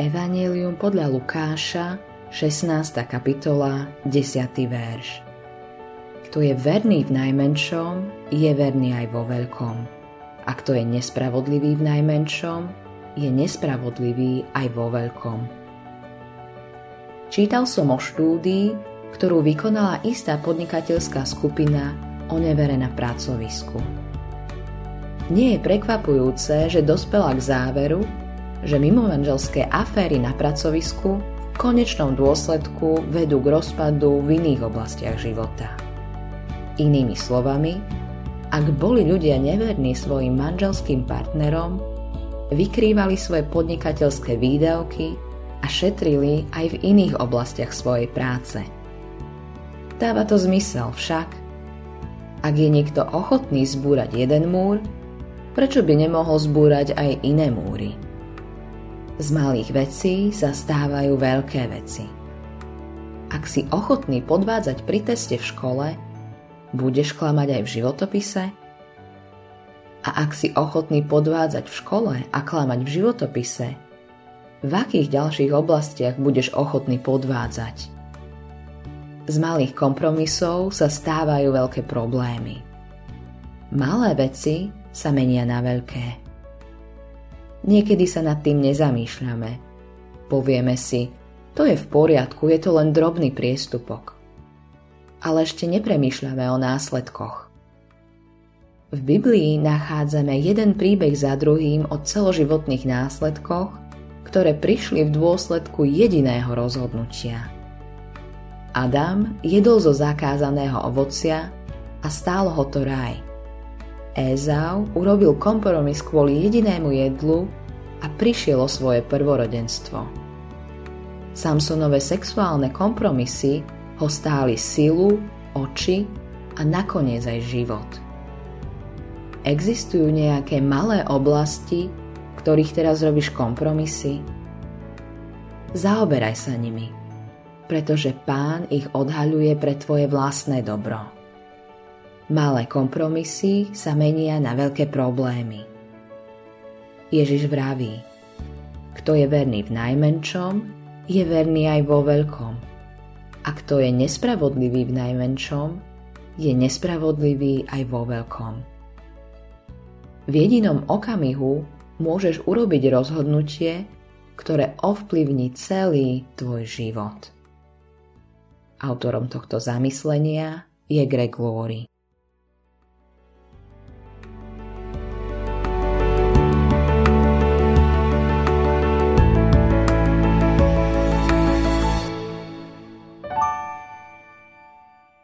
Evangelium podľa Lukáša, 16. kapitola, 10. verš. Kto je verný v najmenšom, je verný aj vo veľkom. A kto je nespravodlivý v najmenšom, je nespravodlivý aj vo veľkom. Čítal som o štúdii, ktorú vykonala istá podnikateľská skupina o nevere na pracovisku. Nie je prekvapujúce, že dospela k záveru, že mimomanželské aféry na pracovisku v konečnom dôsledku vedú k rozpadu v iných oblastiach života. Inými slovami, ak boli ľudia neverní svojim manželským partnerom, vykrývali svoje podnikateľské výdavky a šetrili aj v iných oblastiach svojej práce. Dáva to zmysel však. Ak je niekto ochotný zbúrať jeden múr, prečo by nemohol zbúrať aj iné múry? Z malých vecí sa stávajú veľké veci. Ak si ochotný podvádzať pri teste v škole, budeš klamať aj v životopise? A ak si ochotný podvádzať v škole a klamať v životopise, v akých ďalších oblastiach budeš ochotný podvádzať? Z malých kompromisov sa stávajú veľké problémy. Malé veci sa menia na veľké. Niekedy sa nad tým nezamýšľame. Povieme si, to je v poriadku, je to len drobný priestupok. Ale ešte nepremýšľame o následkoch. V Biblii nachádzame jeden príbeh za druhým o celoživotných následkoch, ktoré prišli v dôsledku jediného rozhodnutia. Adam jedol zo zakázaného ovocia a stálo ho to raj – Ézau urobil kompromis kvôli jedinému jedlu a prišiel o svoje prvorodenstvo. Samsonové sexuálne kompromisy ho stáli silu, oči a nakoniec aj život. Existujú nejaké malé oblasti, v ktorých teraz robíš kompromisy? Zaoberaj sa nimi, pretože pán ich odhaľuje pre tvoje vlastné dobro. Malé kompromisy sa menia na veľké problémy. Ježiš vraví, kto je verný v najmenšom, je verný aj vo veľkom. A kto je nespravodlivý v najmenšom, je nespravodlivý aj vo veľkom. V jedinom okamihu môžeš urobiť rozhodnutie, ktoré ovplyvní celý tvoj život. Autorom tohto zamyslenia je Greg Laurie.